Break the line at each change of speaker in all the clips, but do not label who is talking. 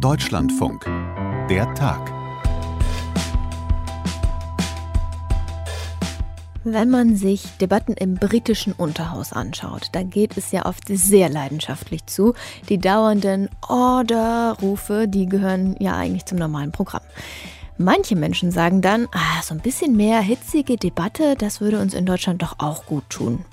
Deutschlandfunk. Der Tag.
Wenn man sich Debatten im britischen Unterhaus anschaut, da geht es ja oft sehr leidenschaftlich zu. Die dauernden Order-Rufe, die gehören ja eigentlich zum normalen Programm. Manche Menschen sagen dann, ah, so ein bisschen mehr hitzige Debatte, das würde uns in Deutschland doch auch gut tun.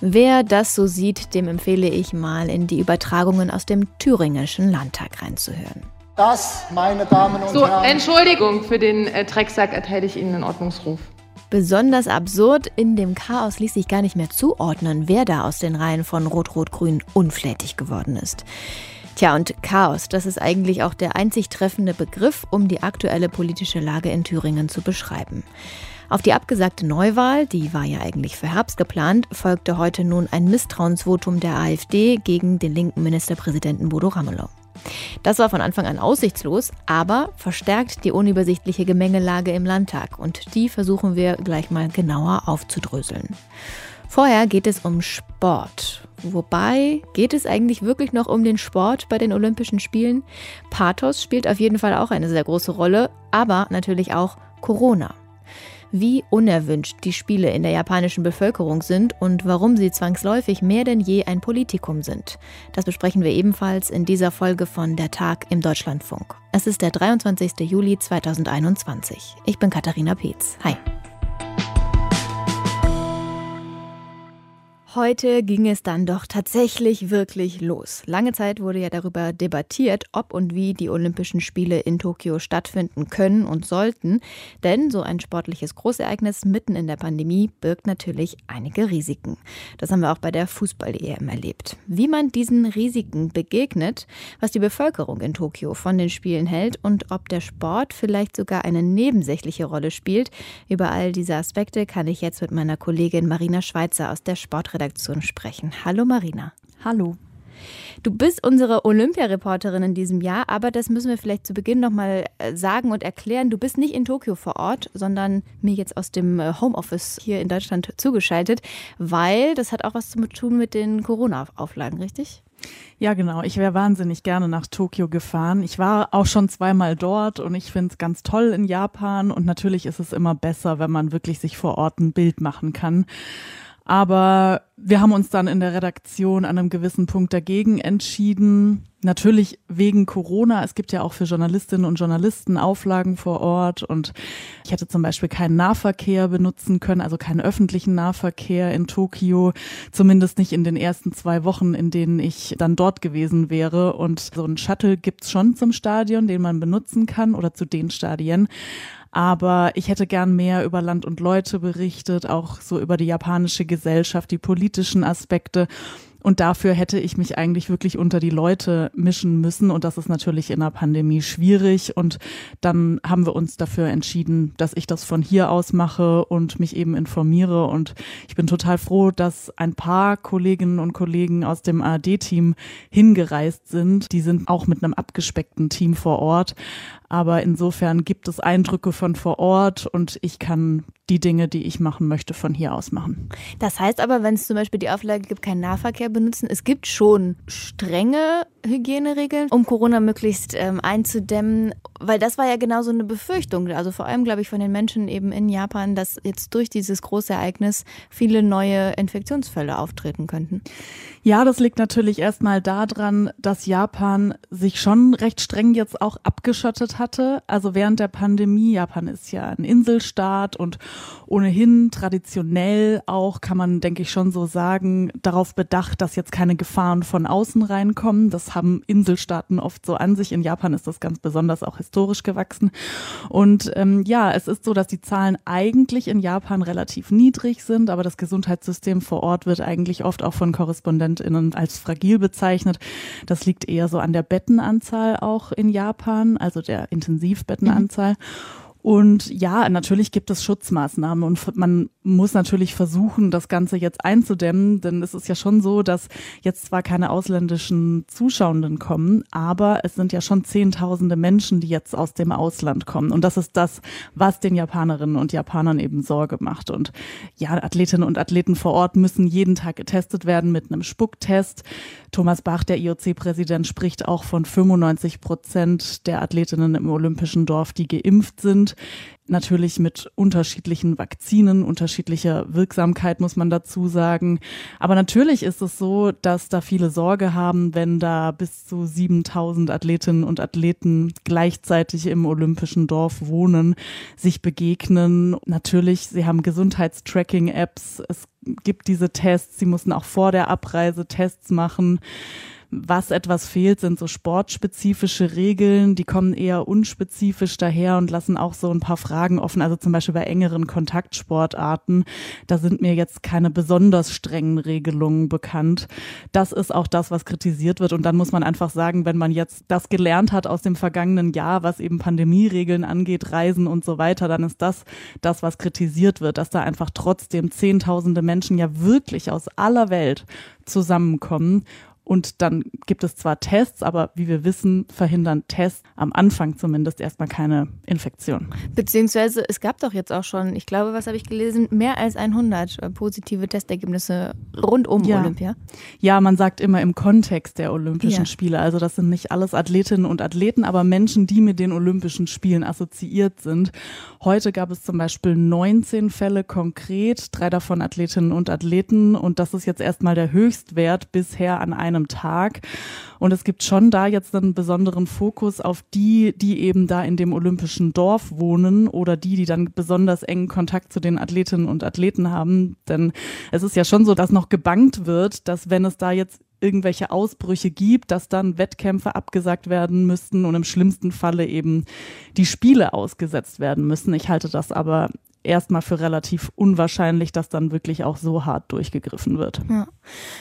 Wer das so sieht, dem empfehle ich mal in die Übertragungen aus dem thüringischen Landtag reinzuhören.
Das, meine Damen und
so,
Herren.
Entschuldigung für den äh, Drecksack, erteile ich Ihnen einen Ordnungsruf.
Besonders absurd, in dem Chaos ließ sich gar nicht mehr zuordnen, wer da aus den Reihen von Rot-Rot-Grün unflätig geworden ist. Tja, und Chaos, das ist eigentlich auch der einzig treffende Begriff, um die aktuelle politische Lage in Thüringen zu beschreiben. Auf die abgesagte Neuwahl, die war ja eigentlich für Herbst geplant, folgte heute nun ein Misstrauensvotum der AfD gegen den linken Ministerpräsidenten Bodo Ramelow. Das war von Anfang an aussichtslos, aber verstärkt die unübersichtliche Gemengelage im Landtag und die versuchen wir gleich mal genauer aufzudröseln. Vorher geht es um Sport. Wobei, geht es eigentlich wirklich noch um den Sport bei den Olympischen Spielen? Pathos spielt auf jeden Fall auch eine sehr große Rolle, aber natürlich auch Corona wie unerwünscht die Spiele in der japanischen Bevölkerung sind und warum sie zwangsläufig mehr denn je ein Politikum sind. Das besprechen wir ebenfalls in dieser Folge von Der Tag im Deutschlandfunk. Es ist der 23. Juli 2021. Ich bin Katharina Peetz. Hi. Heute ging es dann doch tatsächlich wirklich los. Lange Zeit wurde ja darüber debattiert, ob und wie die Olympischen Spiele in Tokio stattfinden können und sollten. Denn so ein sportliches Großereignis mitten in der Pandemie birgt natürlich einige Risiken. Das haben wir auch bei der Fußball-EM erlebt. Wie man diesen Risiken begegnet, was die Bevölkerung in Tokio von den Spielen hält und ob der Sport vielleicht sogar eine nebensächliche Rolle spielt, über all diese Aspekte kann ich jetzt mit meiner Kollegin Marina Schweizer aus der Sportredaktion Chefredaktion sprechen. Hallo Marina.
Hallo.
Du bist unsere Olympiareporterin in diesem Jahr, aber das müssen wir vielleicht zu Beginn nochmal äh, sagen und erklären. Du bist nicht in Tokio vor Ort, sondern mir jetzt aus dem äh, Homeoffice hier in Deutschland zugeschaltet, weil das hat auch was zu tun mit den Corona-Auflagen, richtig?
Ja, genau. Ich wäre wahnsinnig gerne nach Tokio gefahren. Ich war auch schon zweimal dort und ich finde es ganz toll in Japan. Und natürlich ist es immer besser, wenn man wirklich sich vor Ort ein Bild machen kann. Aber wir haben uns dann in der Redaktion an einem gewissen Punkt dagegen entschieden. Natürlich wegen Corona. Es gibt ja auch für Journalistinnen und Journalisten Auflagen vor Ort und ich hätte zum Beispiel keinen Nahverkehr benutzen können, also keinen öffentlichen Nahverkehr in Tokio, zumindest nicht in den ersten zwei Wochen, in denen ich dann dort gewesen wäre. Und so ein Shuttle gibt's schon zum Stadion, den man benutzen kann oder zu den Stadien. Aber ich hätte gern mehr über Land und Leute berichtet, auch so über die japanische Gesellschaft, die politischen Aspekte. Und dafür hätte ich mich eigentlich wirklich unter die Leute mischen müssen. Und das ist natürlich in der Pandemie schwierig. Und dann haben wir uns dafür entschieden, dass ich das von hier aus mache und mich eben informiere. Und ich bin total froh, dass ein paar Kolleginnen und Kollegen aus dem ARD-Team hingereist sind. Die sind auch mit einem abgespeckten Team vor Ort. Aber insofern gibt es Eindrücke von vor Ort und ich kann die Dinge, die ich machen möchte, von hier aus machen.
Das heißt aber, wenn es zum Beispiel die Auflage gibt, keinen Nahverkehr benutzen, es gibt schon strenge Hygieneregeln, um Corona möglichst ähm, einzudämmen, weil das war ja genau so eine Befürchtung, also vor allem, glaube ich, von den Menschen eben in Japan, dass jetzt durch dieses große Ereignis viele neue Infektionsfälle auftreten könnten.
Ja, das liegt natürlich erstmal daran, dass Japan sich schon recht streng jetzt auch abgeschottet hatte. Also während der Pandemie, Japan ist ja ein Inselstaat und ohnehin traditionell auch, kann man, denke ich, schon so sagen, darauf bedacht, dass jetzt keine Gefahren von außen reinkommen. Das haben Inselstaaten oft so an sich. In Japan ist das ganz besonders auch historisch gewachsen. Und ähm, ja, es ist so, dass die Zahlen eigentlich in Japan relativ niedrig sind, aber das Gesundheitssystem vor Ort wird eigentlich oft auch von KorrespondentInnen als fragil bezeichnet. Das liegt eher so an der Bettenanzahl auch in Japan, also der Intensivbettenanzahl. Mhm. Und ja, natürlich gibt es Schutzmaßnahmen und man muss natürlich versuchen, das Ganze jetzt einzudämmen, denn es ist ja schon so, dass jetzt zwar keine ausländischen Zuschauenden kommen, aber es sind ja schon Zehntausende Menschen, die jetzt aus dem Ausland kommen. Und das ist das, was den Japanerinnen und Japanern eben Sorge macht. Und ja, Athletinnen und Athleten vor Ort müssen jeden Tag getestet werden mit einem Spucktest. Thomas Bach, der IOC-Präsident, spricht auch von 95 Prozent der Athletinnen im Olympischen Dorf, die geimpft sind natürlich mit unterschiedlichen Vakzinen, unterschiedlicher Wirksamkeit, muss man dazu sagen. Aber natürlich ist es so, dass da viele Sorge haben, wenn da bis zu 7000 Athletinnen und Athleten gleichzeitig im olympischen Dorf wohnen, sich begegnen. Natürlich, sie haben Gesundheitstracking-Apps. Es gibt diese Tests. Sie mussten auch vor der Abreise Tests machen. Was etwas fehlt, sind so sportspezifische Regeln. Die kommen eher unspezifisch daher und lassen auch so ein paar Fragen offen. Also zum Beispiel bei engeren Kontaktsportarten. Da sind mir jetzt keine besonders strengen Regelungen bekannt. Das ist auch das, was kritisiert wird. Und dann muss man einfach sagen, wenn man jetzt das gelernt hat aus dem vergangenen Jahr, was eben Pandemieregeln angeht, Reisen und so weiter, dann ist das das, was kritisiert wird, dass da einfach trotzdem Zehntausende Menschen ja wirklich aus aller Welt zusammenkommen und dann gibt es zwar Tests, aber wie wir wissen, verhindern Tests am Anfang zumindest erstmal keine Infektion.
Beziehungsweise es gab doch jetzt auch schon, ich glaube, was habe ich gelesen, mehr als 100 äh, positive Testergebnisse rund um
ja.
Olympia.
Ja, man sagt immer im Kontext der Olympischen ja. Spiele. Also das sind nicht alles Athletinnen und Athleten, aber Menschen, die mit den Olympischen Spielen assoziiert sind. Heute gab es zum Beispiel 19 Fälle konkret, drei davon Athletinnen und Athleten. Und das ist jetzt erstmal der Höchstwert bisher an einem einem Tag. Und es gibt schon da jetzt einen besonderen Fokus auf die, die eben da in dem olympischen Dorf wohnen oder die, die dann besonders engen Kontakt zu den Athletinnen und Athleten haben. Denn es ist ja schon so, dass noch gebankt wird, dass wenn es da jetzt irgendwelche Ausbrüche gibt, dass dann Wettkämpfe abgesagt werden müssten und im schlimmsten Falle eben die Spiele ausgesetzt werden müssen. Ich halte das aber erstmal für relativ unwahrscheinlich, dass dann wirklich auch so hart durchgegriffen wird. Ja.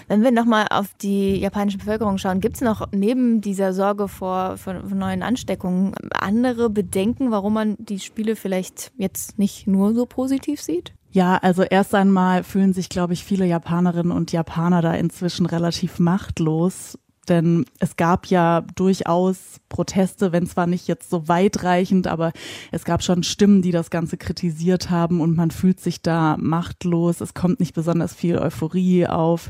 Wenn wir nochmal auf die japanische Bevölkerung schauen, gibt es noch neben dieser Sorge vor, vor, neuen Ansteckungen andere Bedenken, warum man die Spiele vielleicht jetzt nicht nur so positiv sieht?
Ja, also erst einmal fühlen sich, glaube ich, viele Japanerinnen und Japaner da inzwischen relativ machtlos, denn es gab ja durchaus Proteste, wenn zwar nicht jetzt so weitreichend, aber es gab schon Stimmen, die das Ganze kritisiert haben und man fühlt sich da machtlos. Es kommt nicht besonders viel Euphorie auf.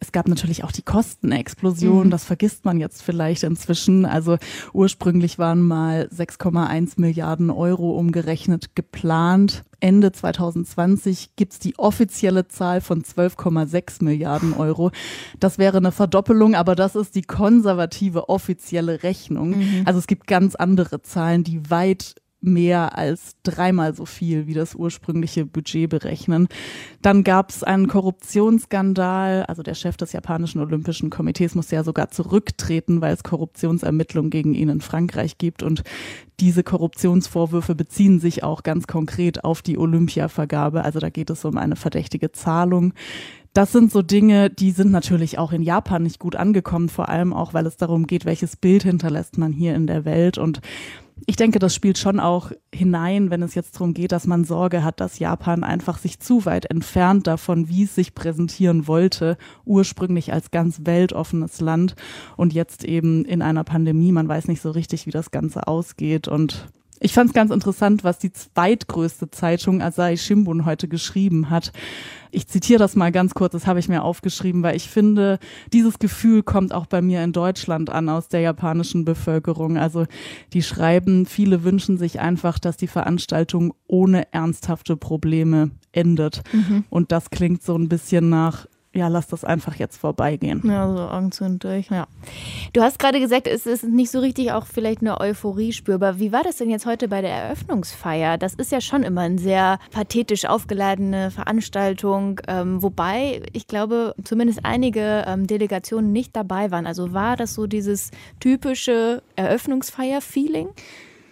Es gab natürlich auch die Kostenexplosion, mhm. das vergisst man jetzt vielleicht inzwischen. Also ursprünglich waren mal 6,1 Milliarden Euro umgerechnet geplant. Ende 2020 gibt's die offizielle Zahl von 12,6 Milliarden Euro. Das wäre eine Verdoppelung, aber das ist die konservative offizielle Rechnung. Mhm. Also es gibt ganz andere Zahlen, die weit mehr als dreimal so viel wie das ursprüngliche Budget berechnen. Dann gab es einen Korruptionsskandal. Also der Chef des japanischen Olympischen Komitees musste ja sogar zurücktreten, weil es Korruptionsermittlungen gegen ihn in Frankreich gibt. Und diese Korruptionsvorwürfe beziehen sich auch ganz konkret auf die Olympiavergabe. Also da geht es um eine verdächtige Zahlung. Das sind so Dinge, die sind natürlich auch in Japan nicht gut angekommen, vor allem auch, weil es darum geht, welches Bild hinterlässt man hier in der Welt. Und ich denke, das spielt schon auch hinein, wenn es jetzt darum geht, dass man Sorge hat, dass Japan einfach sich zu weit entfernt davon, wie es sich präsentieren wollte, ursprünglich als ganz weltoffenes Land und jetzt eben in einer Pandemie. Man weiß nicht so richtig, wie das Ganze ausgeht und ich fand es ganz interessant, was die zweitgrößte Zeitung Asahi Shimbun heute geschrieben hat. Ich zitiere das mal ganz kurz, das habe ich mir aufgeschrieben, weil ich finde, dieses Gefühl kommt auch bei mir in Deutschland an aus der japanischen Bevölkerung. Also die schreiben, viele wünschen sich einfach, dass die Veranstaltung ohne ernsthafte Probleme endet. Mhm. Und das klingt so ein bisschen nach ja, lass das einfach jetzt vorbeigehen.
Ja, so Augen zu und durch, ja. Du hast gerade gesagt, es ist nicht so richtig auch vielleicht eine Euphorie spürbar. Wie war das denn jetzt heute bei der Eröffnungsfeier? Das ist ja schon immer eine sehr pathetisch aufgeladene Veranstaltung, ähm, wobei ich glaube, zumindest einige ähm, Delegationen nicht dabei waren. Also war das so dieses typische Eröffnungsfeier-Feeling?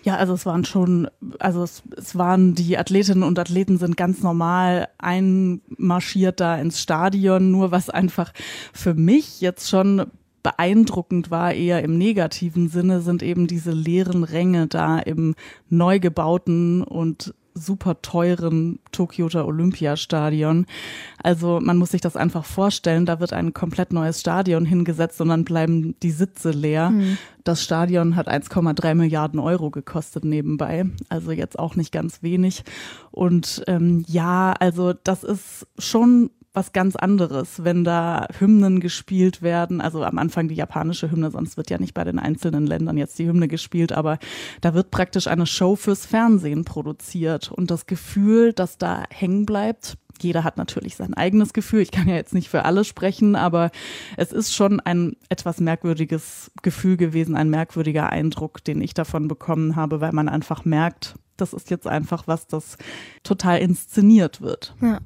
Ja, also es waren schon, also es, es waren die Athletinnen und Athleten sind ganz normal einmarschiert da ins Stadion, nur was einfach für mich jetzt schon beeindruckend war, eher im negativen Sinne, sind eben diese leeren Ränge da im neu gebauten und super teuren Tokioter Olympiastadion. Also man muss sich das einfach vorstellen, da wird ein komplett neues Stadion hingesetzt und dann bleiben die Sitze leer. Mhm. Das Stadion hat 1,3 Milliarden Euro gekostet nebenbei, also jetzt auch nicht ganz wenig. Und ähm, ja, also das ist schon was ganz anderes, wenn da Hymnen gespielt werden. Also am Anfang die japanische Hymne, sonst wird ja nicht bei den einzelnen Ländern jetzt die Hymne gespielt, aber da wird praktisch eine Show fürs Fernsehen produziert. Und das Gefühl, das da hängen bleibt, jeder hat natürlich sein eigenes Gefühl. Ich kann ja jetzt nicht für alle sprechen, aber es ist schon ein etwas merkwürdiges Gefühl gewesen, ein merkwürdiger Eindruck, den ich davon bekommen habe, weil man einfach merkt, das ist jetzt einfach was, das total inszeniert wird.
Ja.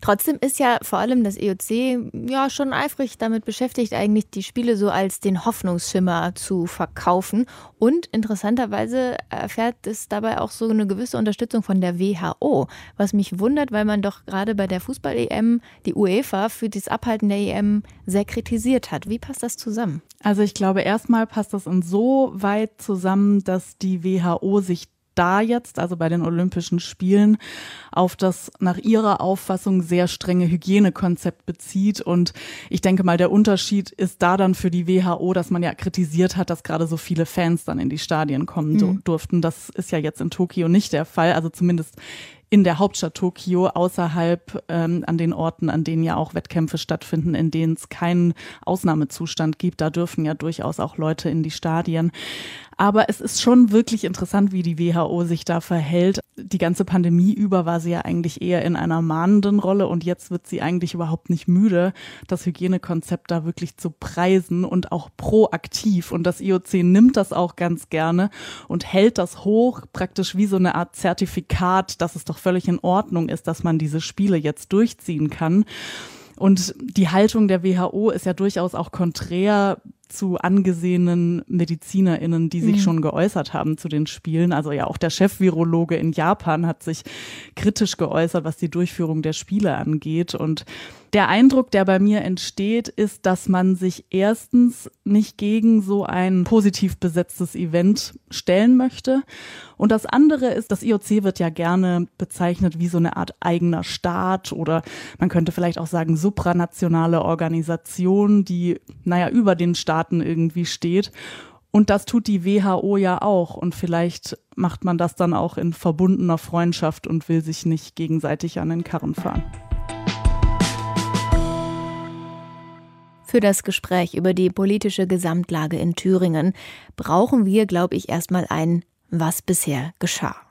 Trotzdem ist ja vor allem das EOC ja schon eifrig damit beschäftigt, eigentlich die Spiele so als den Hoffnungsschimmer zu verkaufen. Und interessanterweise erfährt es dabei auch so eine gewisse Unterstützung von der WHO, was mich wundert, weil man doch gerade bei der Fußball-EM die UEFA für das Abhalten der EM sehr kritisiert hat. Wie passt das zusammen?
Also ich glaube, erstmal passt das insoweit zusammen, dass die WHO sich da jetzt, also bei den Olympischen Spielen, auf das nach ihrer Auffassung sehr strenge Hygienekonzept bezieht. Und ich denke mal, der Unterschied ist da dann für die WHO, dass man ja kritisiert hat, dass gerade so viele Fans dann in die Stadien kommen mhm. durften. Das ist ja jetzt in Tokio nicht der Fall, also zumindest in der Hauptstadt Tokio, außerhalb ähm, an den Orten, an denen ja auch Wettkämpfe stattfinden, in denen es keinen Ausnahmezustand gibt. Da dürfen ja durchaus auch Leute in die Stadien. Aber es ist schon wirklich interessant, wie die WHO sich da verhält. Die ganze Pandemie über war sie ja eigentlich eher in einer mahnenden Rolle und jetzt wird sie eigentlich überhaupt nicht müde, das Hygienekonzept da wirklich zu preisen und auch proaktiv. Und das IOC nimmt das auch ganz gerne und hält das hoch, praktisch wie so eine Art Zertifikat, dass es doch völlig in Ordnung ist, dass man diese Spiele jetzt durchziehen kann. Und die Haltung der WHO ist ja durchaus auch konträr zu angesehenen MedizinerInnen, die sich mhm. schon geäußert haben zu den Spielen. Also ja, auch der Chefvirologe in Japan hat sich kritisch geäußert, was die Durchführung der Spiele angeht. Und der Eindruck, der bei mir entsteht, ist, dass man sich erstens nicht gegen so ein positiv besetztes Event stellen möchte. Und das andere ist, das IOC wird ja gerne bezeichnet wie so eine Art eigener Staat oder man könnte vielleicht auch sagen supranationale Organisation, die, naja, über den Staaten irgendwie steht. Und das tut die WHO ja auch. Und vielleicht macht man das dann auch in verbundener Freundschaft und will sich nicht gegenseitig an den Karren fahren.
Für das Gespräch über die politische Gesamtlage in Thüringen brauchen wir, glaube ich, erstmal ein Was bisher geschah.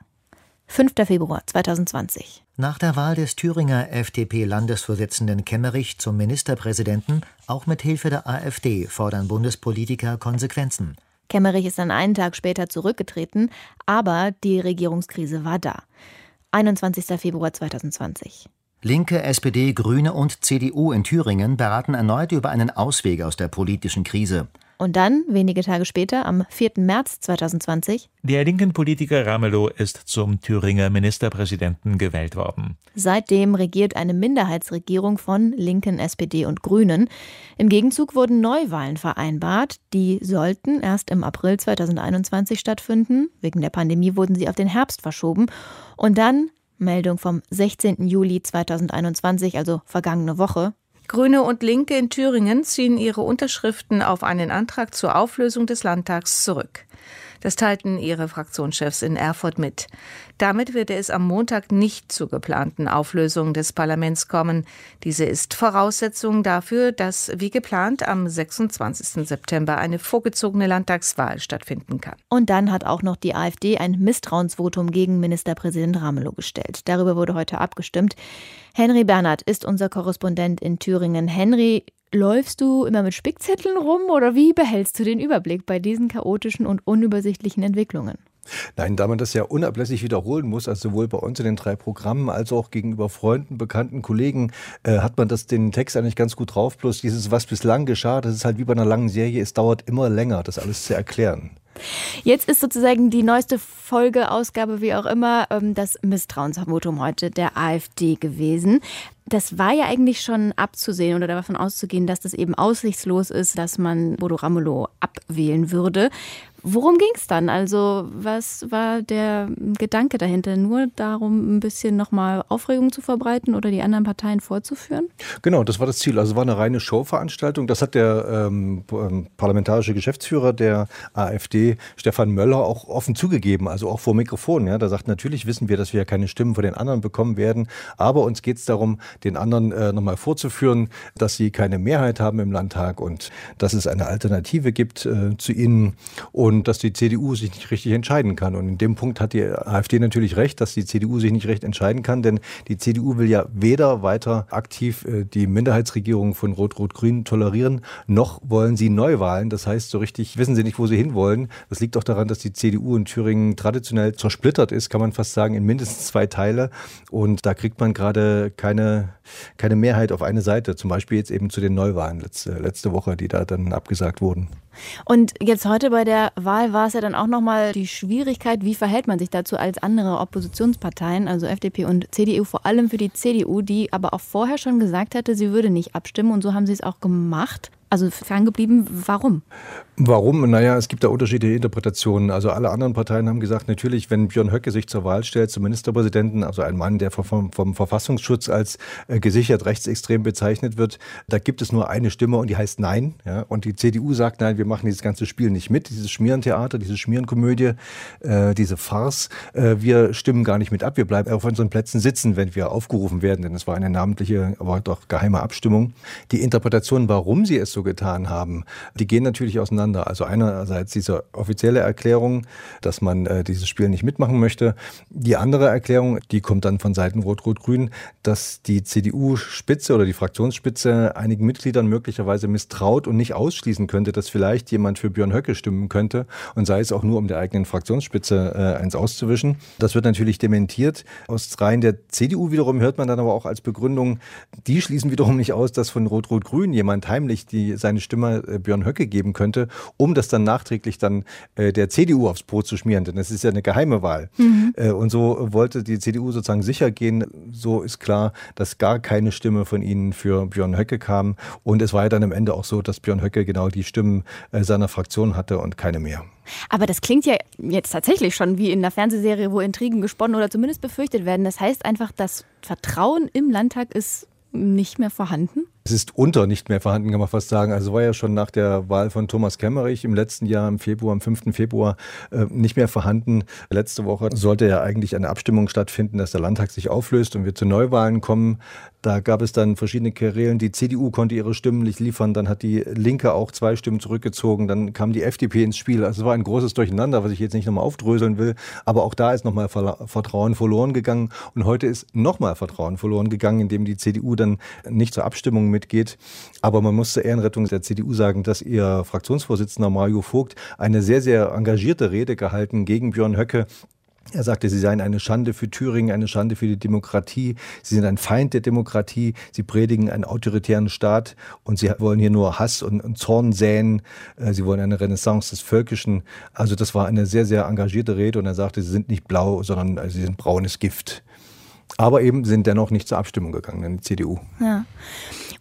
5. Februar 2020.
Nach der Wahl des Thüringer FDP-Landesvorsitzenden Kemmerich zum Ministerpräsidenten, auch mit Hilfe der AfD, fordern Bundespolitiker Konsequenzen.
Kemmerich ist dann einen Tag später zurückgetreten, aber die Regierungskrise war da. 21. Februar 2020.
Linke, SPD, Grüne und CDU in Thüringen beraten erneut über einen Ausweg aus der politischen Krise.
Und dann, wenige Tage später, am 4. März 2020,
der linken Politiker Ramelow ist zum Thüringer Ministerpräsidenten gewählt worden.
Seitdem regiert eine Minderheitsregierung von Linken, SPD und Grünen. Im Gegenzug wurden Neuwahlen vereinbart. Die sollten erst im April 2021 stattfinden. Wegen der Pandemie wurden sie auf den Herbst verschoben. Und dann Meldung vom 16. Juli 2021, also vergangene Woche.
Grüne und Linke in Thüringen ziehen ihre Unterschriften auf einen Antrag zur Auflösung des Landtags zurück. Das teilten ihre Fraktionschefs in Erfurt mit. Damit werde es am Montag nicht zur geplanten Auflösung des Parlaments kommen. Diese ist Voraussetzung dafür, dass wie geplant am 26. September eine vorgezogene Landtagswahl stattfinden kann.
Und dann hat auch noch die AfD ein Misstrauensvotum gegen Ministerpräsident Ramelow gestellt. Darüber wurde heute abgestimmt. Henry Bernhard ist unser Korrespondent in Thüringen. Henry, Läufst du immer mit Spickzetteln rum oder wie behältst du den Überblick bei diesen chaotischen und unübersichtlichen Entwicklungen?
Nein, da man das ja unablässig wiederholen muss, also sowohl bei uns in den drei Programmen als auch gegenüber Freunden, Bekannten, Kollegen, äh, hat man das den Text eigentlich ganz gut drauf. Bloß dieses, was bislang geschah, das ist halt wie bei einer langen Serie, es dauert immer länger, das alles zu erklären.
Jetzt ist sozusagen die neueste Folgeausgabe, wie auch immer, ähm, das Misstrauensvotum heute der AfD gewesen. Das war ja eigentlich schon abzusehen oder davon auszugehen, dass das eben aussichtslos ist, dass man Bodo Ramelow abwählen würde. Worum ging es dann? Also was war der Gedanke dahinter? Nur darum, ein bisschen nochmal Aufregung zu verbreiten oder die anderen Parteien vorzuführen?
Genau, das war das Ziel. Also es war eine reine Showveranstaltung. Das hat der ähm, ähm parlamentarische Geschäftsführer der AfD, Stefan Möller, auch offen zugegeben, also auch vor Mikrofon. Ja, da sagt, natürlich wissen wir, dass wir ja keine Stimmen von den anderen bekommen werden, aber uns geht es darum, den anderen äh, nochmal vorzuführen, dass sie keine Mehrheit haben im Landtag und dass es eine Alternative gibt äh, zu ihnen. Und und dass die CDU sich nicht richtig entscheiden kann. Und in dem Punkt hat die AfD natürlich recht, dass die CDU sich nicht recht entscheiden kann, denn die CDU will ja weder weiter aktiv äh, die Minderheitsregierung von Rot-Rot-Grün tolerieren, noch wollen sie Neuwahlen. Das heißt, so richtig wissen sie nicht, wo sie hinwollen. Das liegt auch daran, dass die CDU in Thüringen traditionell zersplittert ist, kann man fast sagen, in mindestens zwei Teile. Und da kriegt man gerade keine, keine Mehrheit auf eine Seite. Zum Beispiel jetzt eben zu den Neuwahlen letzte, letzte Woche, die da dann abgesagt wurden.
Und jetzt heute bei der Wahl war es ja dann auch nochmal die Schwierigkeit, wie verhält man sich dazu als andere Oppositionsparteien, also FDP und CDU, vor allem für die CDU, die aber auch vorher schon gesagt hatte, sie würde nicht abstimmen. Und so haben sie es auch gemacht also ferngeblieben. Warum?
Warum? Naja, es gibt da unterschiedliche Interpretationen. Also alle anderen Parteien haben gesagt, natürlich, wenn Björn Höcke sich zur Wahl stellt zum Ministerpräsidenten, also ein Mann, der vom, vom Verfassungsschutz als äh, gesichert rechtsextrem bezeichnet wird, da gibt es nur eine Stimme und die heißt Nein. Ja? Und die CDU sagt, nein, wir machen dieses ganze Spiel nicht mit, dieses Schmierentheater, diese Schmierenkomödie, äh, diese Farce. Äh, wir stimmen gar nicht mit ab, wir bleiben auf unseren Plätzen sitzen, wenn wir aufgerufen werden, denn es war eine namentliche, aber doch geheime Abstimmung. Die Interpretation, warum sie es so getan haben, die gehen natürlich auseinander. Also einerseits diese offizielle Erklärung, dass man äh, dieses Spiel nicht mitmachen möchte. Die andere Erklärung, die kommt dann von Seiten Rot-Rot-Grün, dass die CDU-Spitze oder die Fraktionsspitze einigen Mitgliedern möglicherweise misstraut und nicht ausschließen könnte, dass vielleicht jemand für Björn Höcke stimmen könnte und sei es auch nur, um der eigenen Fraktionsspitze äh, eins auszuwischen. Das wird natürlich dementiert. Aus Reihen der CDU wiederum hört man dann aber auch als Begründung, die schließen wiederum nicht aus, dass von Rot-Rot-Grün jemand heimlich die seine Stimme äh, Björn Höcke geben könnte, um das dann nachträglich dann äh, der CDU aufs Brot zu schmieren. Denn das ist ja eine geheime Wahl. Mhm. Äh, und so wollte die CDU sozusagen sicher gehen. So ist klar, dass gar keine Stimme von ihnen für Björn Höcke kam. Und es war ja dann am Ende auch so, dass Björn Höcke genau die Stimmen seiner Fraktion hatte und keine mehr.
Aber das klingt ja jetzt tatsächlich schon wie in einer Fernsehserie, wo Intrigen gesponnen oder zumindest befürchtet werden. Das heißt einfach, das Vertrauen im Landtag ist nicht mehr vorhanden?
Es ist unter nicht mehr vorhanden, kann man fast sagen. Also war ja schon nach der Wahl von Thomas Kemmerich im letzten Jahr, im Februar, am 5. Februar, äh, nicht mehr vorhanden. Letzte Woche sollte ja eigentlich eine Abstimmung stattfinden, dass der Landtag sich auflöst und wir zu Neuwahlen kommen. Da gab es dann verschiedene Querelen. Die CDU konnte ihre Stimmen nicht liefern. Dann hat die Linke auch zwei Stimmen zurückgezogen. Dann kam die FDP ins Spiel. Also es war ein großes Durcheinander, was ich jetzt nicht nochmal aufdröseln will. Aber auch da ist nochmal Vertrauen verloren gegangen. Und heute ist nochmal Vertrauen verloren gegangen, indem die CDU dann nicht zur Abstimmung mitgeht. Aber man muss zur Ehrenrettung der CDU sagen, dass ihr Fraktionsvorsitzender Mario Vogt eine sehr, sehr engagierte Rede gehalten gegen Björn Höcke, er sagte, sie seien eine Schande für Thüringen, eine Schande für die Demokratie. Sie sind ein Feind der Demokratie. Sie predigen einen autoritären Staat und sie wollen hier nur Hass und, Zorn säen. Äh, sie wollen eine Renaissance des Völkischen. Also das war eine sehr, sehr engagierte Rede und er sagte, sie sind nicht blau, sondern also sie sind braunes Gift. Aber eben sind dennoch nicht zur Abstimmung gegangen in die CDU.
Ja.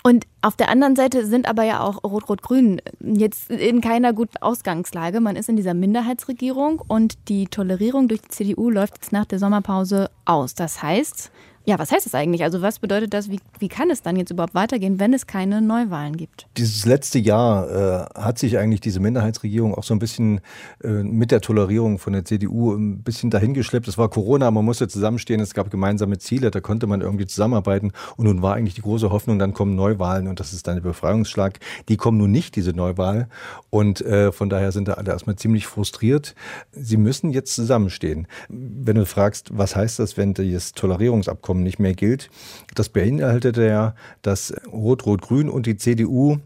Und auf der anderen Seite sind aber ja auch Rot-Rot-Grün jetzt in keiner guten Ausgangslage. Man ist in dieser Minderheitsregierung und die Tolerierung durch die CDU läuft jetzt nach der Sommerpause aus. Das heißt, ja, was heißt das eigentlich? Also was bedeutet das? Wie, wie kann es dann jetzt überhaupt weitergehen, wenn es keine Neuwahlen gibt?
Dieses letzte Jahr äh, hat sich eigentlich diese Minderheitsregierung auch so ein bisschen äh, mit der Tolerierung von der CDU ein bisschen dahingeschleppt. Es war Corona, man musste zusammenstehen, es gab gemeinsame Ziele, da konnte man irgendwie zusammenarbeiten. Und nun war eigentlich die große Hoffnung, dann kommen Neuwahlen und das ist dann der Befreiungsschlag. Die kommen nun nicht, diese Neuwahl. Und äh, von daher sind da alle erstmal ziemlich frustriert. Sie müssen jetzt zusammenstehen. Wenn du fragst, was heißt das, wenn das Tolerierungsabkommen Abkommen nicht mehr gilt. Das beinhaltete ja, dass Rot-Rot-Grün und die CDU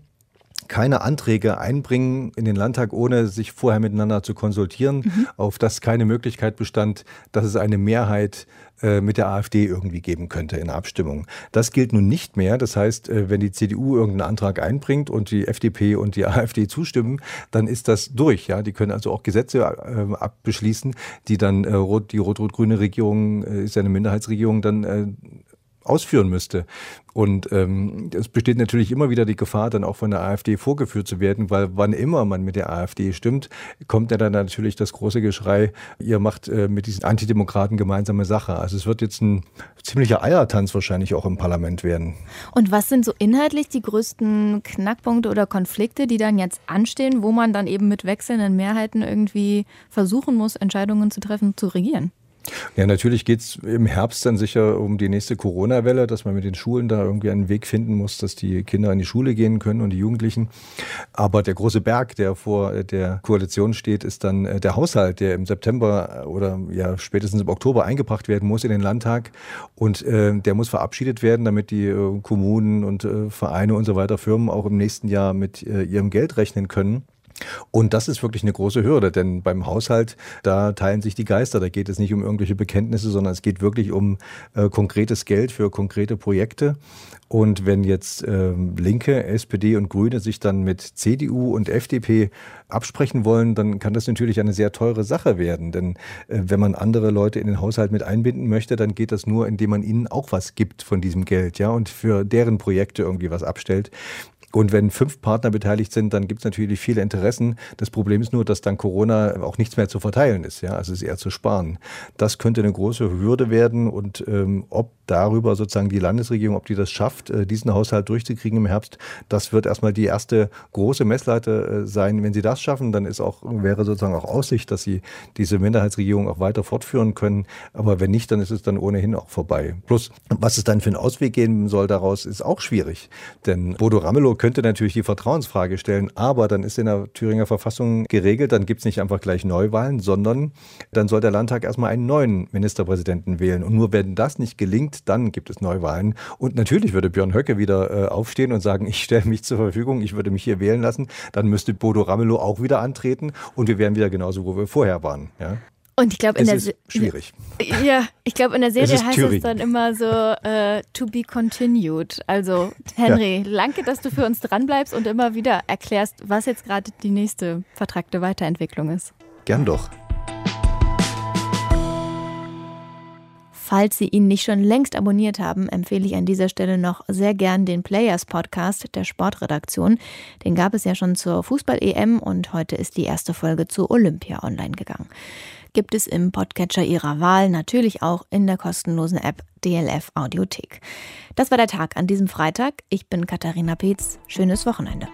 keine Anträge einbringen in den Landtag, ohne sich vorher miteinander zu konsultieren, mhm. auf das keine Möglichkeit bestand, dass es eine Mehrheit mit der AfD irgendwie geben könnte in Abstimmung. Das gilt nun nicht mehr. Das heißt, äh, wenn die CDU irgendeinen Antrag einbringt und die FDP und die AfD zustimmen, dann ist das durch. Ja, die können also auch Gesetze äh, abbeschließen, die dann äh, die rot-rot-grüne Regierung äh, ist ja eine Minderheitsregierung dann äh, ausführen müsste. Und ähm, es besteht natürlich immer wieder die Gefahr, dann auch von der AfD vorgeführt zu werden, weil wann immer man mit der AfD stimmt, kommt ja dann natürlich das große Geschrei, ihr macht äh, mit diesen Antidemokraten gemeinsame Sache. Also es wird jetzt ein ziemlicher Eiertanz wahrscheinlich auch im Parlament werden.
Und was sind so inhaltlich die größten Knackpunkte oder Konflikte, die dann jetzt anstehen, wo man dann eben mit wechselnden Mehrheiten irgendwie versuchen muss, Entscheidungen zu treffen, zu regieren?
Ja, natürlich geht es im Herbst dann sicher um die nächste Corona-Welle, dass man mit den Schulen da irgendwie einen Weg finden muss, dass die Kinder in die Schule gehen können und die Jugendlichen. Aber der große Berg, der vor der Koalition steht, ist dann äh, der Haushalt, der im September oder ja spätestens im Oktober eingebracht werden muss in den Landtag. Und äh, der muss verabschiedet werden, damit die äh, Kommunen und äh, Vereine und so weiter, Firmen auch im nächsten Jahr mit äh, ihrem Geld rechnen können. Und das ist wirklich eine große Hürde, denn beim Haushalt, da teilen sich die Geister. Da geht es nicht um irgendwelche Bekenntnisse, sondern es geht wirklich um äh, konkretes Geld für konkrete Projekte. Und wenn jetzt äh, Linke, SPD und Grüne sich dann mit CDU und FDP absprechen wollen, dann kann das natürlich eine sehr teure Sache werden. Denn äh, wenn man andere Leute in den Haushalt mit einbinden möchte, dann geht das nur, indem man ihnen auch was gibt von diesem Geld, ja, und für deren Projekte irgendwie was abstellt. Und wenn fünf Partner beteiligt sind, dann gibt es natürlich viele Interessen. Das Problem ist nur, dass dann Corona auch nichts mehr zu verteilen ist. Ja, also es ist eher zu sparen. Das könnte eine große Hürde werden. Und ähm, ob darüber sozusagen die Landesregierung, ob die das schafft, äh, diesen Haushalt durchzukriegen im Herbst, das wird erstmal die erste große Messleiter äh, sein. Wenn sie das schaffen, dann ist auch, wäre sozusagen auch Aussicht, dass sie diese Minderheitsregierung auch weiter fortführen können. Aber wenn nicht, dann ist es dann ohnehin auch vorbei. Plus, was es dann für einen Ausweg geben soll daraus, ist auch schwierig. Denn Bodo Ramelow könnte natürlich die Vertrauensfrage stellen, aber dann ist in der Thüringer Verfassung geregelt, dann gibt es nicht einfach gleich Neuwahlen, sondern dann soll der Landtag erstmal einen neuen Ministerpräsidenten wählen. Und nur wenn das nicht gelingt, dann gibt es Neuwahlen. Und natürlich würde Björn Höcke wieder äh, aufstehen und sagen, ich stelle mich zur Verfügung, ich würde mich hier wählen lassen. Dann müsste Bodo Ramelow auch wieder antreten und wir wären wieder genauso, wo wir vorher waren. Ja?
Und ich glaube, in
es der schwierig.
Ja, ich glaube, in der Serie heißt Thüringen. es dann immer so uh, to be continued. Also Henry, ja. danke, dass du für uns dranbleibst und immer wieder erklärst, was jetzt gerade die nächste vertragte Weiterentwicklung ist.
Gern doch.
Falls Sie ihn nicht schon längst abonniert haben, empfehle ich an dieser Stelle noch sehr gern den Players Podcast der Sportredaktion. Den gab es ja schon zur Fußball-EM und heute ist die erste Folge zu Olympia online gegangen gibt es im Podcatcher Ihrer Wahl, natürlich auch in der kostenlosen App DLF Audiothek. Das war der Tag an diesem Freitag. Ich bin Katharina Peetz. Schönes Wochenende.